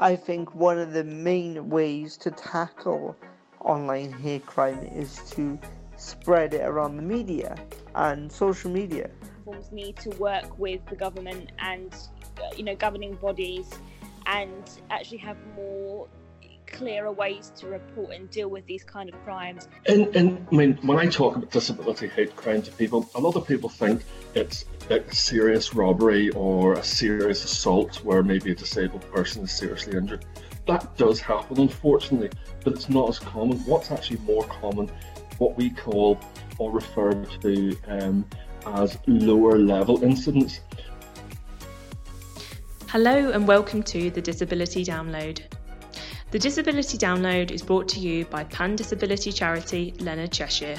I think one of the main ways to tackle online hate crime is to spread it around the media and social media. Platforms need to work with the government and uh, you know governing bodies and actually have more clearer ways to report and deal with these kind of crimes. And, and I mean, when I talk about disability hate crime to people, a lot of people think it's a serious robbery or a serious assault where maybe a disabled person is seriously injured. That does happen, unfortunately, but it's not as common. What's actually more common, what we call or refer to um, as lower level incidents. Hello, and welcome to the Disability Download. The Disability Download is brought to you by Pan Disability Charity Leonard Cheshire.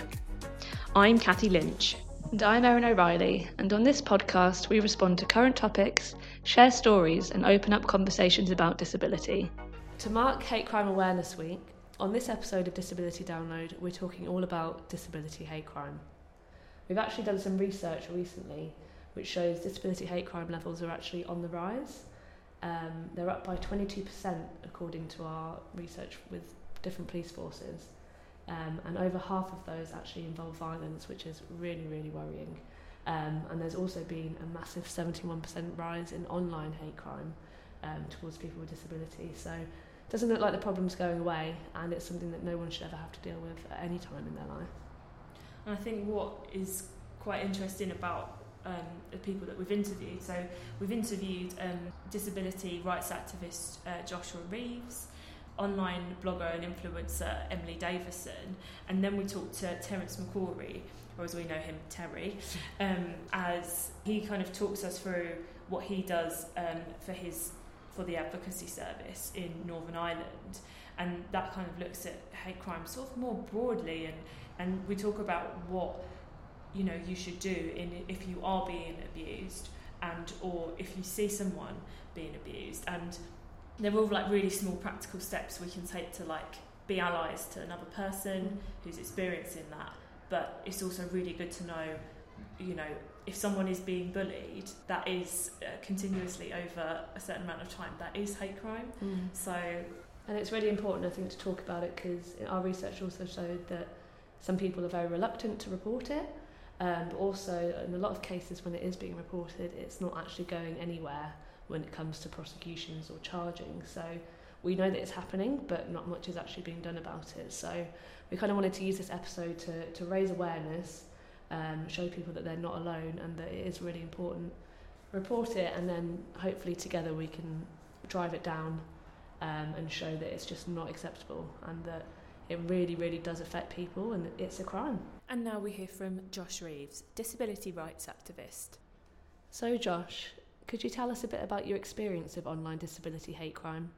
I'm Kathy Lynch. And I'm Erin O'Reilly, and on this podcast, we respond to current topics, share stories, and open up conversations about disability. To mark Hate Crime Awareness Week, on this episode of Disability Download, we're talking all about disability hate crime. We've actually done some research recently which shows disability hate crime levels are actually on the rise um, they're up by 22% according to our research with different police forces. Um, and over half of those actually involve violence, which is really, really worrying. Um, and there's also been a massive 71% rise in online hate crime um, towards people with disability. So it doesn't look like the problem's going away, and it's something that no one should ever have to deal with at any time in their life. And I think what is quite interesting about um, the people that we've interviewed. So we've interviewed um, disability rights activist uh, Joshua Reeves, online blogger and influencer Emily Davison, and then we talked to Terence McCrory, or as we know him, Terry, um, as he kind of talks us through what he does um, for his for the advocacy service in Northern Ireland, and that kind of looks at hate crime sort of more broadly, and and we talk about what you know you should do in if you are being abused and or if you see someone being abused. And they're all like really small practical steps we can take to like be allies to another person who's experiencing that. But it's also really good to know you know if someone is being bullied that is uh, continuously over a certain amount of time that is hate crime. Mm. so and it's really important i think to talk about it because our research also showed that some people are very reluctant to report it um, but also, in a lot of cases, when it is being reported, it's not actually going anywhere when it comes to prosecutions or charging. So we know that it's happening, but not much is actually being done about it. So we kind of wanted to use this episode to, to raise awareness, um, show people that they're not alone and that it is really important. Report it, and then hopefully together we can drive it down um, and show that it's just not acceptable and that it really, really does affect people and it's a crime. And now we hear from Josh Reeves, disability rights activist. So, Josh, could you tell us a bit about your experience of online disability hate crime?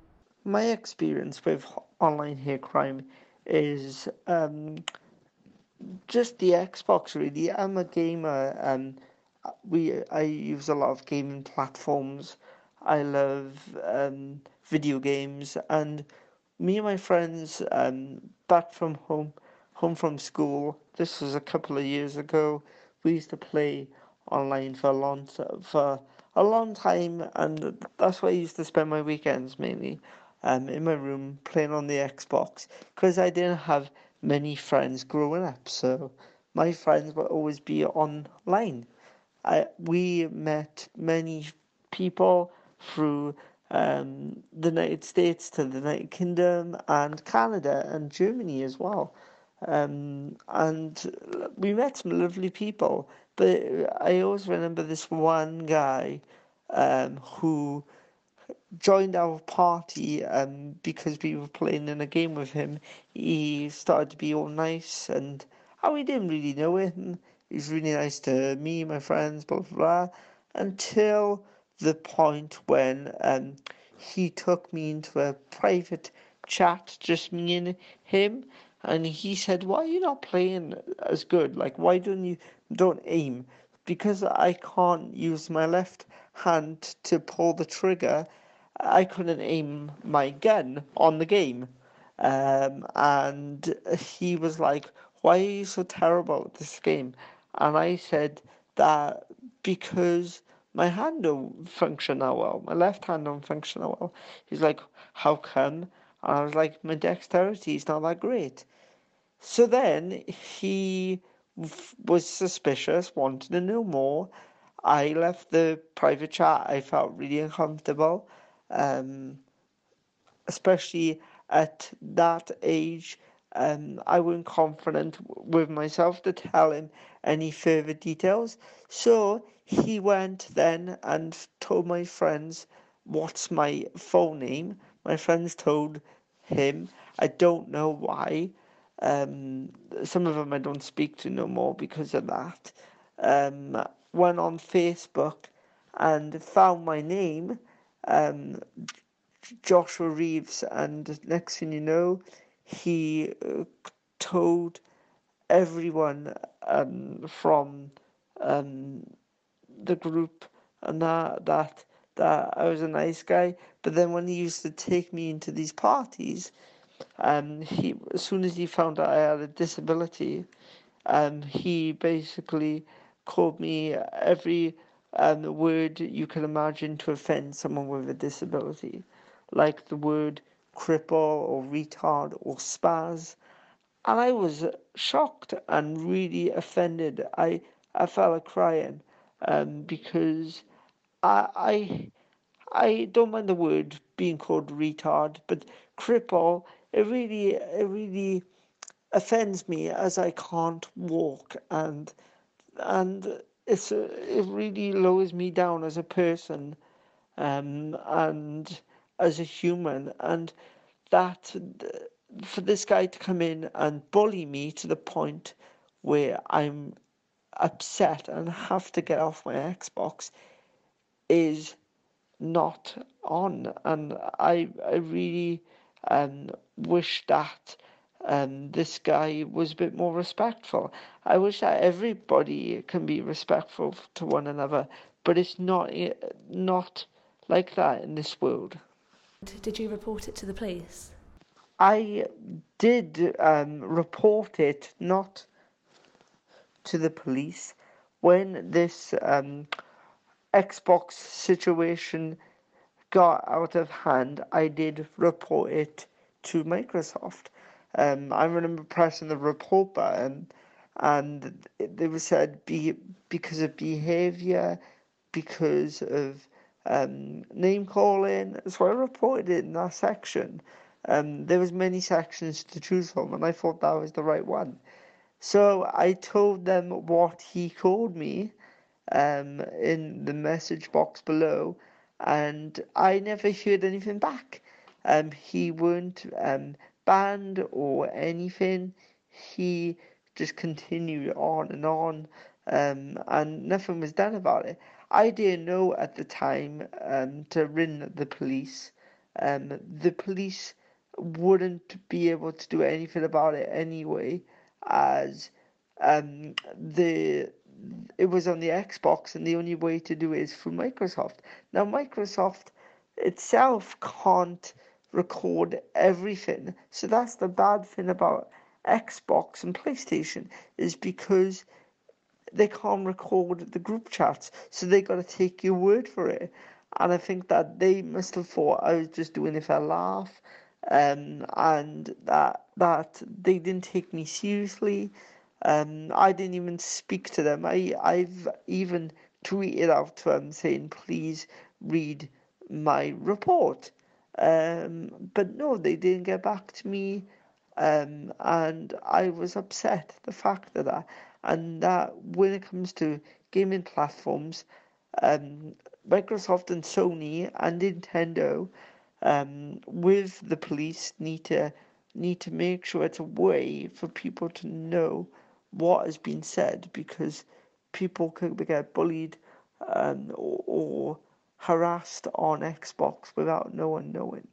My experience with online hate crime is um, just the Xbox. Really, I'm a gamer. Um, we I use a lot of gaming platforms. I love um, video games, and me and my friends um, back from home, home from school. This was a couple of years ago. We used to play online for a long for a long time, and that's where I used to spend my weekends mainly, um, in my room playing on the Xbox because I didn't have many friends growing up. So my friends would always be online. I we met many people through um, the United States to the United Kingdom and Canada and Germany as well. Um, and we met some lovely people, but I always remember this one guy um, who joined our party um, because we were playing in a game with him. He started to be all nice, and oh, we didn't really know him. He was really nice to me, my friends, blah blah blah, until the point when um, he took me into a private chat, just me and him, and he said, "Why are you not playing as good? Like, why don't you don't aim?" Because I can't use my left hand to pull the trigger, I couldn't aim my gun on the game. Um, and he was like, "Why are you so terrible at this game?" And I said that because my hand don't function that well. My left hand don't function that well. He's like, how come? And I was like, my dexterity is not that great. So then he was suspicious, wanted to know more. I left the private chat. I felt really uncomfortable, um, especially at that age. Um, I wasn't confident with myself to tell him any further details. So he went then and told my friends what's my phone name. My friends told him. I don't know why. Um, some of them I don't speak to no more because of that. Um, went on Facebook and found my name, um, Joshua Reeves, and next thing you know, he uh, told everyone um, from um, the group and that that that I was a nice guy. But then when he used to take me into these parties, um, he as soon as he found out I had a disability, um, he basically called me every um, word you can imagine to offend someone with a disability, like the word cripple or retard or spaz. And I was shocked and really offended. I, I felt like crying um, because I, I I don't mind the word being called retard, but cripple it really it really offends me as I can't walk and and it's it really lowers me down as a person um, and as a human and that for this guy to come in and bully me to the point where I'm upset and have to get off my Xbox is not on and I I really um, wish that um, this guy was a bit more respectful. I wish that everybody can be respectful to one another, but it's not not like that in this world. Did you report it to the police? I did um, report it, not to the police, when this um, Xbox situation got out of hand. I did report it to Microsoft. Um, I remember pressing the report button, and they was said be because of behaviour, because of um, name calling. So I reported it in that section. Um, there was many sections to choose from, and I thought that was the right one. So I told them what he called me um, in the message box below, and I never heard anything back. Um, he weren't um, banned or anything. He just continued on and on, um, and nothing was done about it. I didn't know at the time um, to ring the police. Um, the police wouldn't be able to do anything about it anyway, as um, the it was on the Xbox, and the only way to do it is through Microsoft. Now, Microsoft itself can't record everything, so that's the bad thing about Xbox and PlayStation is because they can't record the group chats, so they got to take your word for it. And I think that they must have thought I was just doing it for a laugh, um, and that that they didn't take me seriously. Um, I didn't even speak to them. I I've even tweeted out to them saying, "Please read my report." Um, but no, they didn't get back to me, um, and I was upset the fact of that. And that when it comes to gaming platforms, um, Microsoft and Sony and Nintendo, um, with the police, need to need to make sure it's a way for people to know what has been said because people could get bullied um, or, or harassed on Xbox without no one knowing.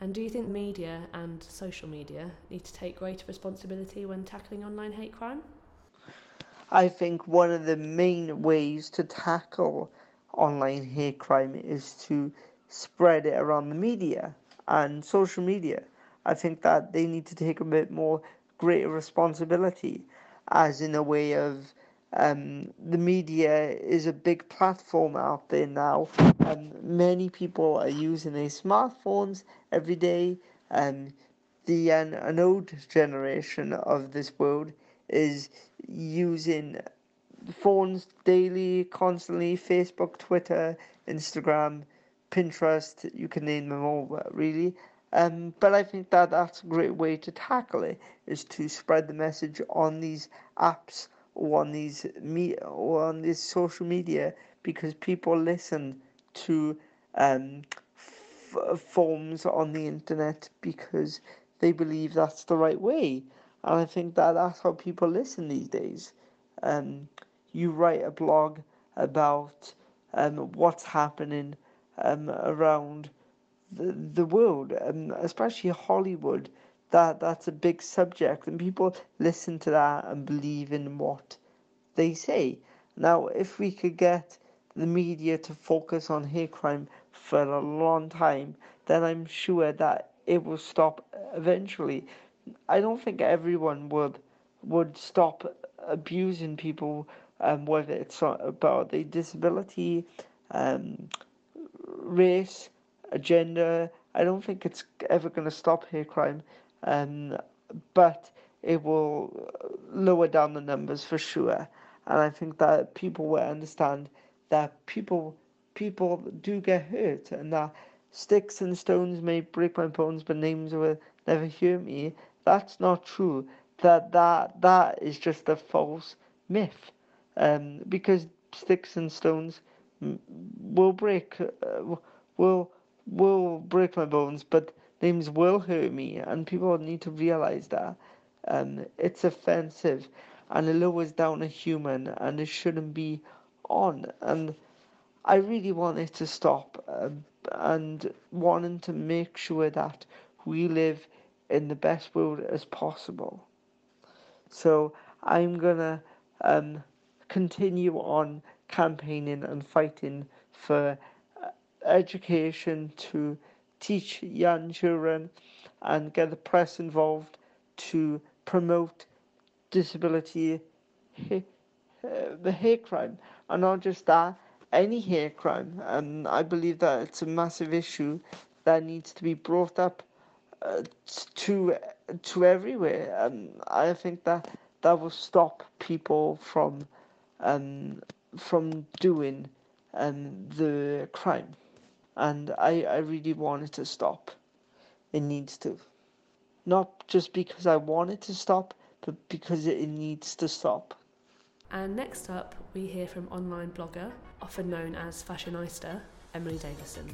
And do you think media and social media need to take greater responsibility when tackling online hate crime? I think one of the main ways to tackle online hate crime is to spread it around the media and social media. I think that they need to take a bit more greater responsibility as in a way of um, the media is a big platform out there now. Um, many people are using their smartphones every day. Um, the an, an old generation of this world is using phones daily, constantly. Facebook, Twitter, Instagram, Pinterest. You can name them all, really. Um, but I think that that's a great way to tackle it is to spread the message on these apps or on these me or on this social media because people listen to um, f- forms on the internet because they believe that's the right way, and I think that that's how people listen these days. Um, you write a blog about um, what's happening um, around the, the world, especially Hollywood, that that's a big subject, and people listen to that and believe in what they say. Now, if we could get the media to focus on hate crime for a long time, then I'm sure that it will stop eventually. I don't think everyone would would stop abusing people, um, whether it's about their disability, um, race, agenda. I don't think it's ever going to stop hate crime, um, but it will lower down the numbers for sure. And I think that people will understand that people people do get hurt, and that sticks and stones may break my bones, but names will never hurt me. That's not true. That that that is just a false myth, um, because sticks and stones will break uh, will will break my bones, but names will hurt me, and people need to realize that. Um, it's offensive, and it lowers down a human, and it shouldn't be on. And I really want it to stop, um, and wanting to make sure that we live in the best world as possible. So I'm gonna um, continue on campaigning and fighting for education to teach young children and get the press involved to promote disability, uh, the hate crime, and not just that, any hate crime. And I believe that it's a massive issue that needs to be brought up uh, to to everywhere. And I think that that will stop people from um, from doing um, the crime and I, I really want it to stop. It needs to. Not just because I want it to stop, but because it needs to stop. And next up, we hear from online blogger, often known as Fashionista, Emily Davison.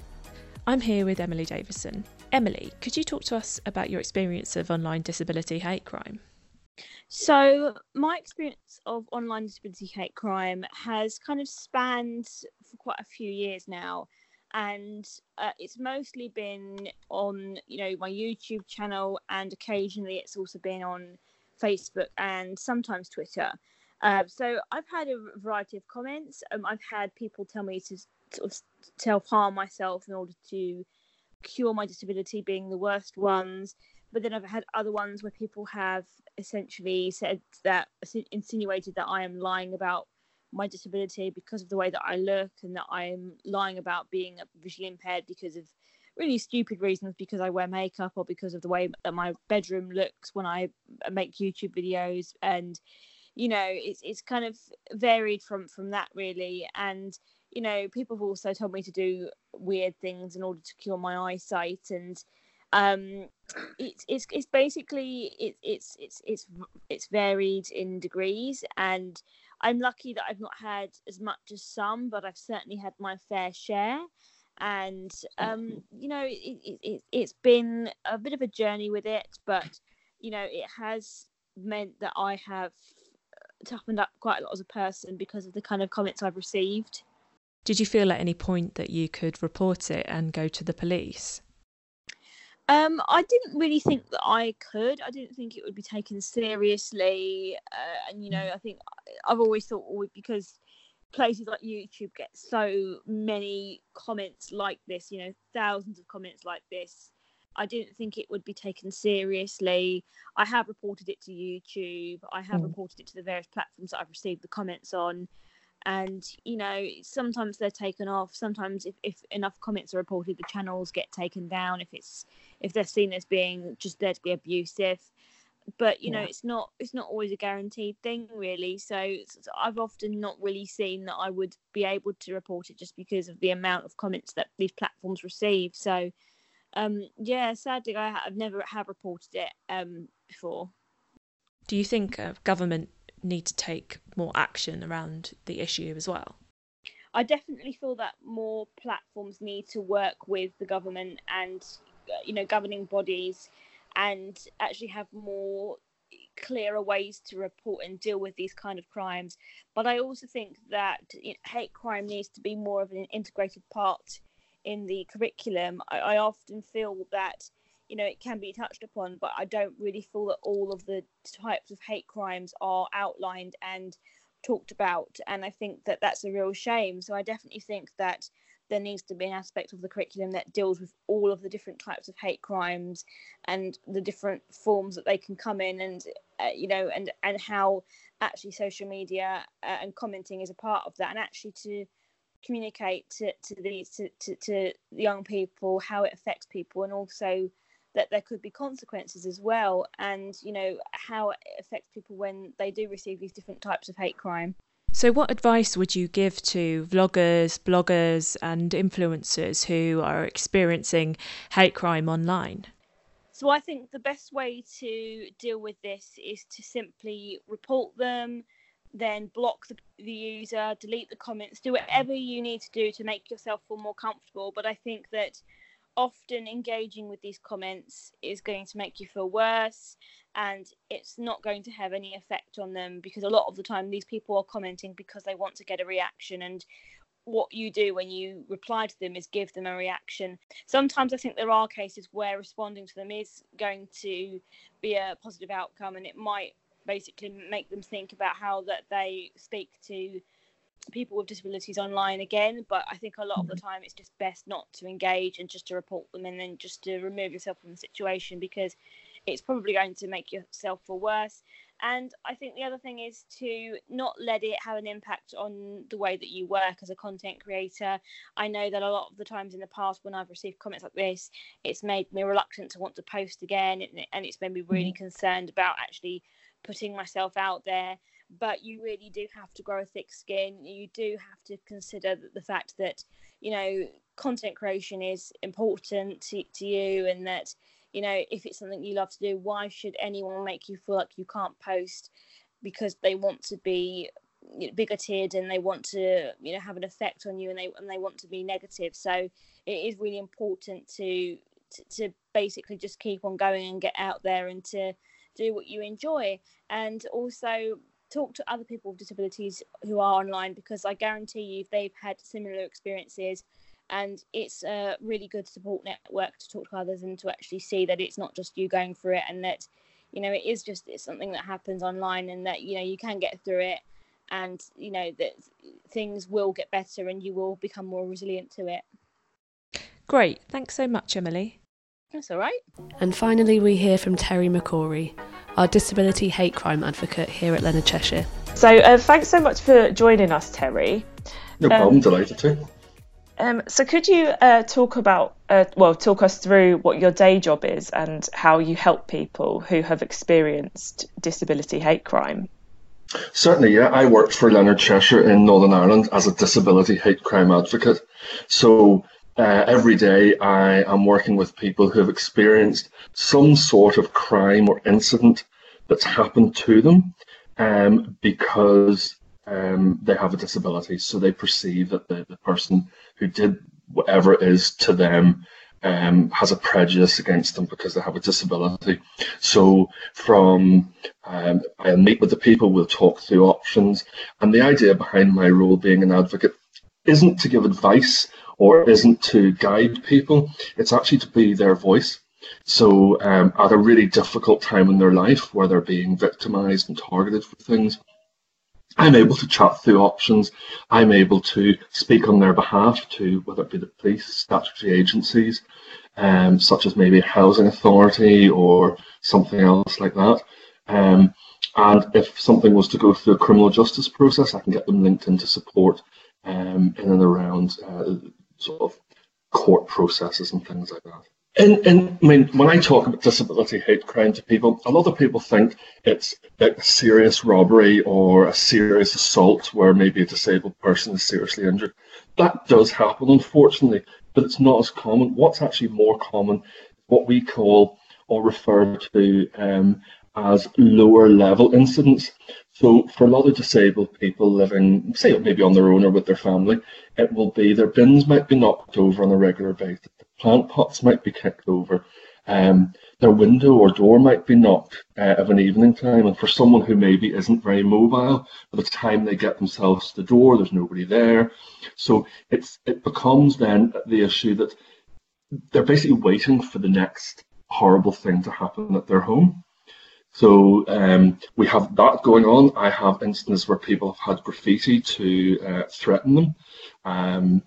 I'm here with Emily Davison. Emily, could you talk to us about your experience of online disability hate crime? So, my experience of online disability hate crime has kind of spanned for quite a few years now and uh, it's mostly been on you know my youtube channel and occasionally it's also been on facebook and sometimes twitter. Uh, so i've had a variety of comments. Um, i've had people tell me to sort of self-harm myself in order to cure my disability being the worst ones. But then i've had other ones where people have essentially said that insinuated that i am lying about my disability because of the way that I look and that I'm lying about being visually impaired because of really stupid reasons because I wear makeup or because of the way that my bedroom looks when I make YouTube videos. And you know it's it's kind of varied from from that really. And you know people have also told me to do weird things in order to cure my eyesight. And um it's it's it's basically it, it's it's it's it's varied in degrees. And I'm lucky that I've not had as much as some, but I've certainly had my fair share. And um, you know, it, it, it's been a bit of a journey with it, but you know, it has meant that I have toughened up quite a lot as a person because of the kind of comments I've received. Did you feel at any point that you could report it and go to the police? Um, I didn't really think that I could. I didn't think it would be taken seriously, uh, and you know, I think I've always thought well, because places like YouTube get so many comments like this, you know, thousands of comments like this, I didn't think it would be taken seriously. I have reported it to YouTube. I have mm. reported it to the various platforms that I've received the comments on. And, you know, sometimes they're taken off. Sometimes if, if enough comments are reported, the channels get taken down if it's if they're seen as being just there to be abusive. But you yeah. know, it's not it's not always a guaranteed thing really. So, so I've often not really seen that I would be able to report it just because of the amount of comments that these platforms receive. So um, yeah, sadly, I have never have reported it um, before. Do you think uh, government need to take more action around the issue as well? I definitely feel that more platforms need to work with the government and uh, you know governing bodies and actually have more clearer ways to report and deal with these kind of crimes but i also think that hate crime needs to be more of an integrated part in the curriculum, I, I often feel that you know it can be touched upon, but I don't really feel that all of the types of hate crimes are outlined and talked about, and I think that that's a real shame. So I definitely think that there needs to be an aspect of the curriculum that deals with all of the different types of hate crimes and the different forms that they can come in and uh, you know and and how actually social media uh, and commenting is a part of that and actually to communicate to, to these to, to, to young people how it affects people and also that there could be consequences as well and you know how it affects people when they do receive these different types of hate crime so what advice would you give to vloggers bloggers and influencers who are experiencing hate crime online so i think the best way to deal with this is to simply report them then block the, the user, delete the comments, do whatever you need to do to make yourself feel more comfortable. But I think that often engaging with these comments is going to make you feel worse and it's not going to have any effect on them because a lot of the time these people are commenting because they want to get a reaction and what you do when you reply to them is give them a reaction. Sometimes I think there are cases where responding to them is going to be a positive outcome and it might basically make them think about how that they speak to people with disabilities online again but i think a lot of the mm-hmm. time it's just best not to engage and just to report them and then just to remove yourself from the situation because it's probably going to make yourself feel worse and i think the other thing is to not let it have an impact on the way that you work as a content creator i know that a lot of the times in the past when i've received comments like this it's made me reluctant to want to post again and it's made me really mm-hmm. concerned about actually putting myself out there but you really do have to grow a thick skin. You do have to consider the fact that you know content creation is important to, to you and that you know if it's something you love to do why should anyone make you feel like you can't post because they want to be you know, bigoted and they want to you know have an effect on you and they and they want to be negative. So it is really important to to, to basically just keep on going and get out there and to do what you enjoy. And also talk to other people with disabilities who are online because I guarantee you if they've had similar experiences and it's a really good support network to talk to others and to actually see that it's not just you going through it and that you know it is just it's something that happens online and that you know you can get through it and you know that things will get better and you will become more resilient to it. Great. Thanks so much emily. That's all right. And finally, we hear from Terry McCory, our disability hate crime advocate here at Leonard Cheshire. So, uh, thanks so much for joining us, Terry. No problem, um, delighted to. Um, so, could you uh, talk about, uh, well, talk us through what your day job is and how you help people who have experienced disability hate crime? Certainly, yeah. I worked for Leonard Cheshire in Northern Ireland as a disability hate crime advocate. So, uh, every day I am working with people who have experienced some sort of crime or incident that's happened to them um, because um, they have a disability. So they perceive that the, the person who did whatever it is to them um, has a prejudice against them because they have a disability. So from um, I'll meet with the people, we'll talk through options, and the idea behind my role being an advocate isn't to give advice or isn't to guide people, it's actually to be their voice. So, um, at a really difficult time in their life where they're being victimized and targeted for things, I'm able to chat through options. I'm able to speak on their behalf to whether it be the police, statutory agencies, um, such as maybe a housing authority or something else like that. Um, and if something was to go through a criminal justice process, I can get them linked into support um, in and around uh, sort of court processes and things like that. And, and I mean, when I talk about disability hate crime to people, a lot of people think it's a serious robbery or a serious assault where maybe a disabled person is seriously injured. That does happen, unfortunately, but it's not as common. What's actually more common, is what we call or refer to um, as lower level incidents. So for a lot of disabled people living, say maybe on their own or with their family, it will be their bins might be knocked over on a regular basis, plant pots might be kicked over, um, their window or door might be knocked uh, of an evening time. And for someone who maybe isn't very mobile, by the time they get themselves to the door, there's nobody there. So it's it becomes then the issue that they're basically waiting for the next horrible thing to happen at their home. So um, we have that going on. I have instances where people have had graffiti to uh, threaten them. Um,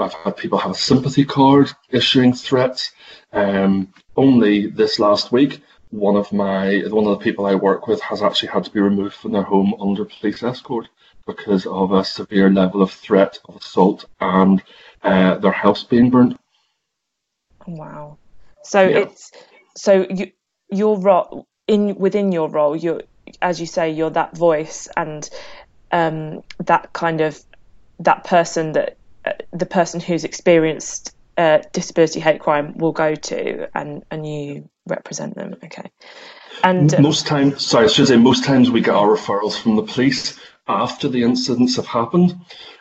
I've had people have a sympathy card issuing threats. Um, only this last week, one of my one of the people I work with has actually had to be removed from their home under police escort because of a severe level of threat of assault and uh, their house being burned. Wow. So yeah. it's so you your role in within your role, you're as you say, you're that voice and um, that kind of that person that uh, the person who's experienced uh, disability hate crime will go to, and and you represent them. Okay. And most times, sorry, I should say, most times we get our referrals from the police after the incidents have happened.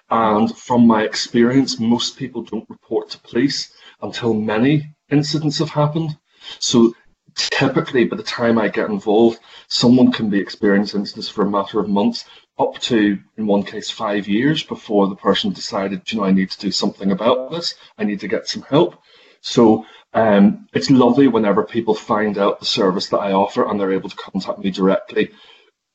And from my experience, most people don't report to police until many incidents have happened. So typically by the time I get involved, someone can be experiencing this for a matter of months, up to, in one case, five years before the person decided, you know, I need to do something about this. I need to get some help. So um, it's lovely whenever people find out the service that I offer and they're able to contact me directly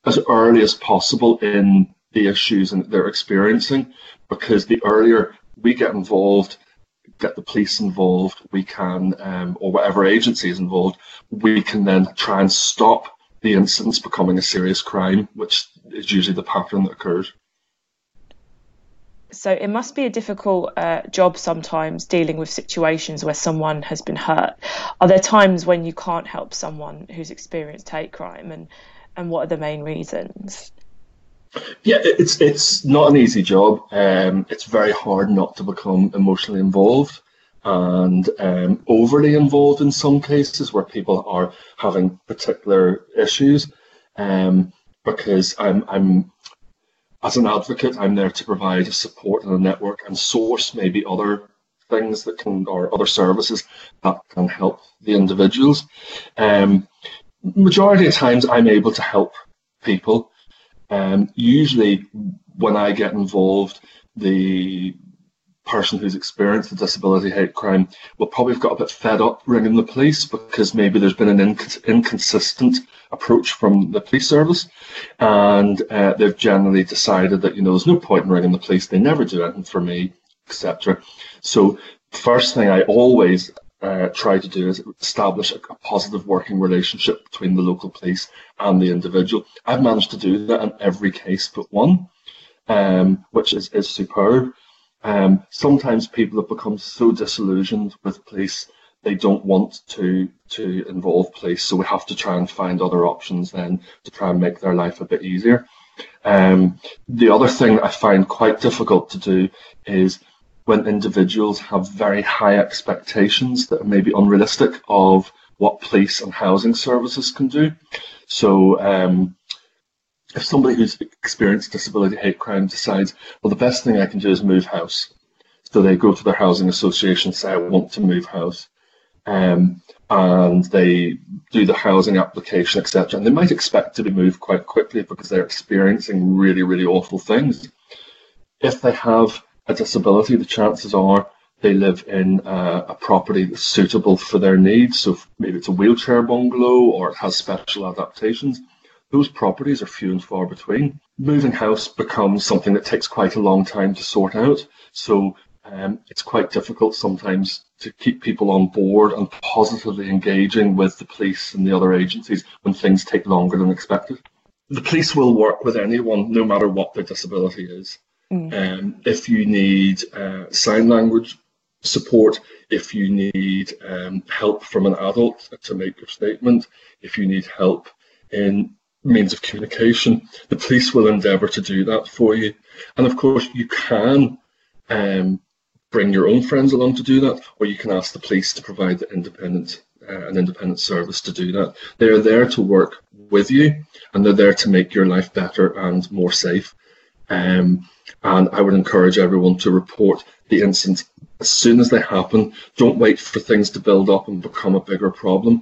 as early as possible in the issues that they're experiencing, because the earlier we get involved, get the police involved, we can, um, or whatever agency is involved, we can then try and stop the incidents becoming a serious crime, which is usually the pattern that occurs. So it must be a difficult uh, job sometimes dealing with situations where someone has been hurt. Are there times when you can't help someone who's experienced hate crime, and and what are the main reasons? Yeah, it's it's not an easy job. Um, it's very hard not to become emotionally involved and um, overly involved in some cases where people are having particular issues. Um, because I'm I'm as an advocate, I'm there to provide support and a network and source maybe other things that can or other services that can help the individuals. Um, majority of times, I'm able to help people um, usually, when I get involved, the person who's experienced the disability hate crime will probably have got a bit fed up ringing the police because maybe there's been an inc- inconsistent approach from the police service, and uh, they've generally decided that you know there's no point in ringing the police. They never do anything for me, etc. So first thing I always uh, try to do is establish a, a, positive working relationship between the local police and the individual. I've managed to do that in every case but one, um, which is, is superb. Um, sometimes people have become so disillusioned with police they don't want to to involve police, so we have to try and find other options then to try and make their life a bit easier. Um, the other thing I find quite difficult to do is when individuals have very high expectations that are maybe unrealistic of what police and housing services can do. So um, if somebody who's experienced disability hate crime decides, well, the best thing I can do is move house. So they go to their housing association, say, I want to move house. Um, and they do the housing application, etc. And they might expect to be moved quite quickly because they're experiencing really, really awful things. If they have a disability, the chances are they live in a, property that's suitable for their needs. So maybe it's a wheelchair bungalow or it has special adaptations. Those properties are few and far between. Moving house becomes something that takes quite a long time to sort out. So um, it's quite difficult sometimes to keep people on board and positively engaging with the police and the other agencies when things take longer than expected. The police will work with anyone, no matter what their disability is. Mm. Um, if you need uh, sign language support, if you need um, help from an adult to make your statement, if you need help in means of communication, the police will endeavour to do that for you. And of course, you can um, bring your own friends along to do that, or you can ask the police to provide the independent uh, an independent service to do that. They are there to work with you, and they're there to make your life better and more safe. Um, and I would encourage everyone to report the incidents as soon as they happen. Don't wait for things to build up and become a bigger problem.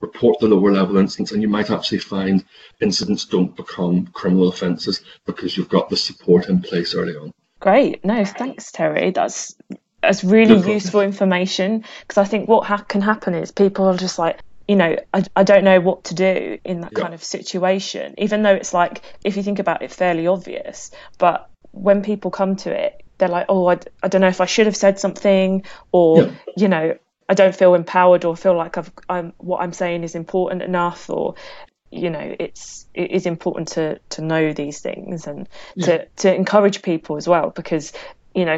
Report the lower level incidents, and you might actually find incidents don't become criminal offences because you've got the support in place early on. Great. No, thanks, Terry. That's that's really useful information because I think what ha- can happen is people are just like, you know, I, I don't know what to do in that yeah. kind of situation, even though it's like, if you think about it, fairly obvious. But when people come to it, they're like, oh, I, I don't know if I should have said something, or, yeah. you know, I don't feel empowered or feel like I've, I'm, what I'm saying is important enough, or you know it's it is important to to know these things and yeah. to to encourage people as well because you know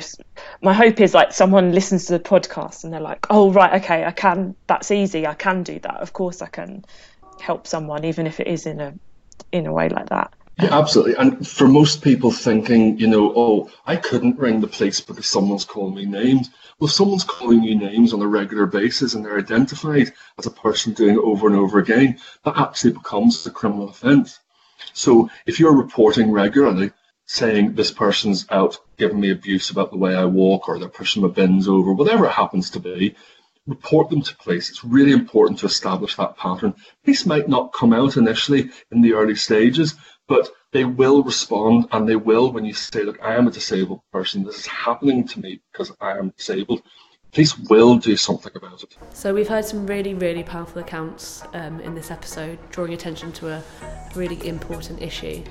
my hope is like someone listens to the podcast and they're like oh right okay i can that's easy i can do that of course i can help someone even if it is in a in a way like that yeah, absolutely. And for most people thinking, you know, oh, I couldn't ring the police because someone's calling me names. Well, if someone's calling you names on a regular basis and they're identified as a person doing it over and over again, that actually becomes a criminal offence. So if you're reporting regularly, saying this person's out giving me abuse about the way I walk or they're pushing my bins over, whatever it happens to be, report them to police. It's really important to establish that pattern. Police might not come out initially in the early stages, but they will respond and they will when you say, look, I am a disabled person, this is happening to me because I am disabled. Police will do something about it. So we've heard some really, really powerful accounts um, in this episode, drawing attention to a really important issue.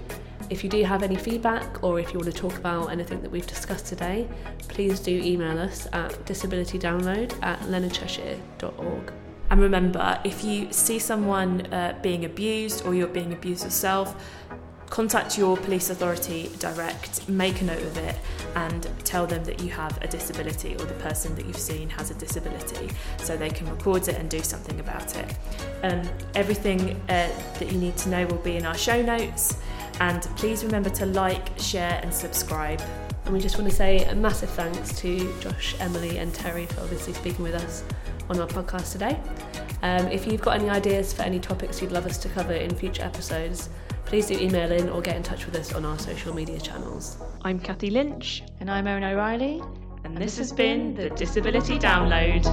If you do have any feedback or if you want to talk about anything that we've discussed today, please do email us at disabilitydownload at leonardcheshire.org. And remember, if you see someone uh, being abused or you're being abused yourself, contact your police authority direct, make a note of it, and tell them that you have a disability or the person that you've seen has a disability so they can record it and do something about it. Um, everything uh, that you need to know will be in our show notes, and please remember to like, share, and subscribe. And we just want to say a massive thanks to Josh, Emily, and Terry for obviously speaking with us on our podcast today. Um, if you've got any ideas for any topics you'd love us to cover in future episodes, please do email in or get in touch with us on our social media channels. I'm Kathy Lynch. And I'm Erin O'Reilly. And this has been the Disability Download.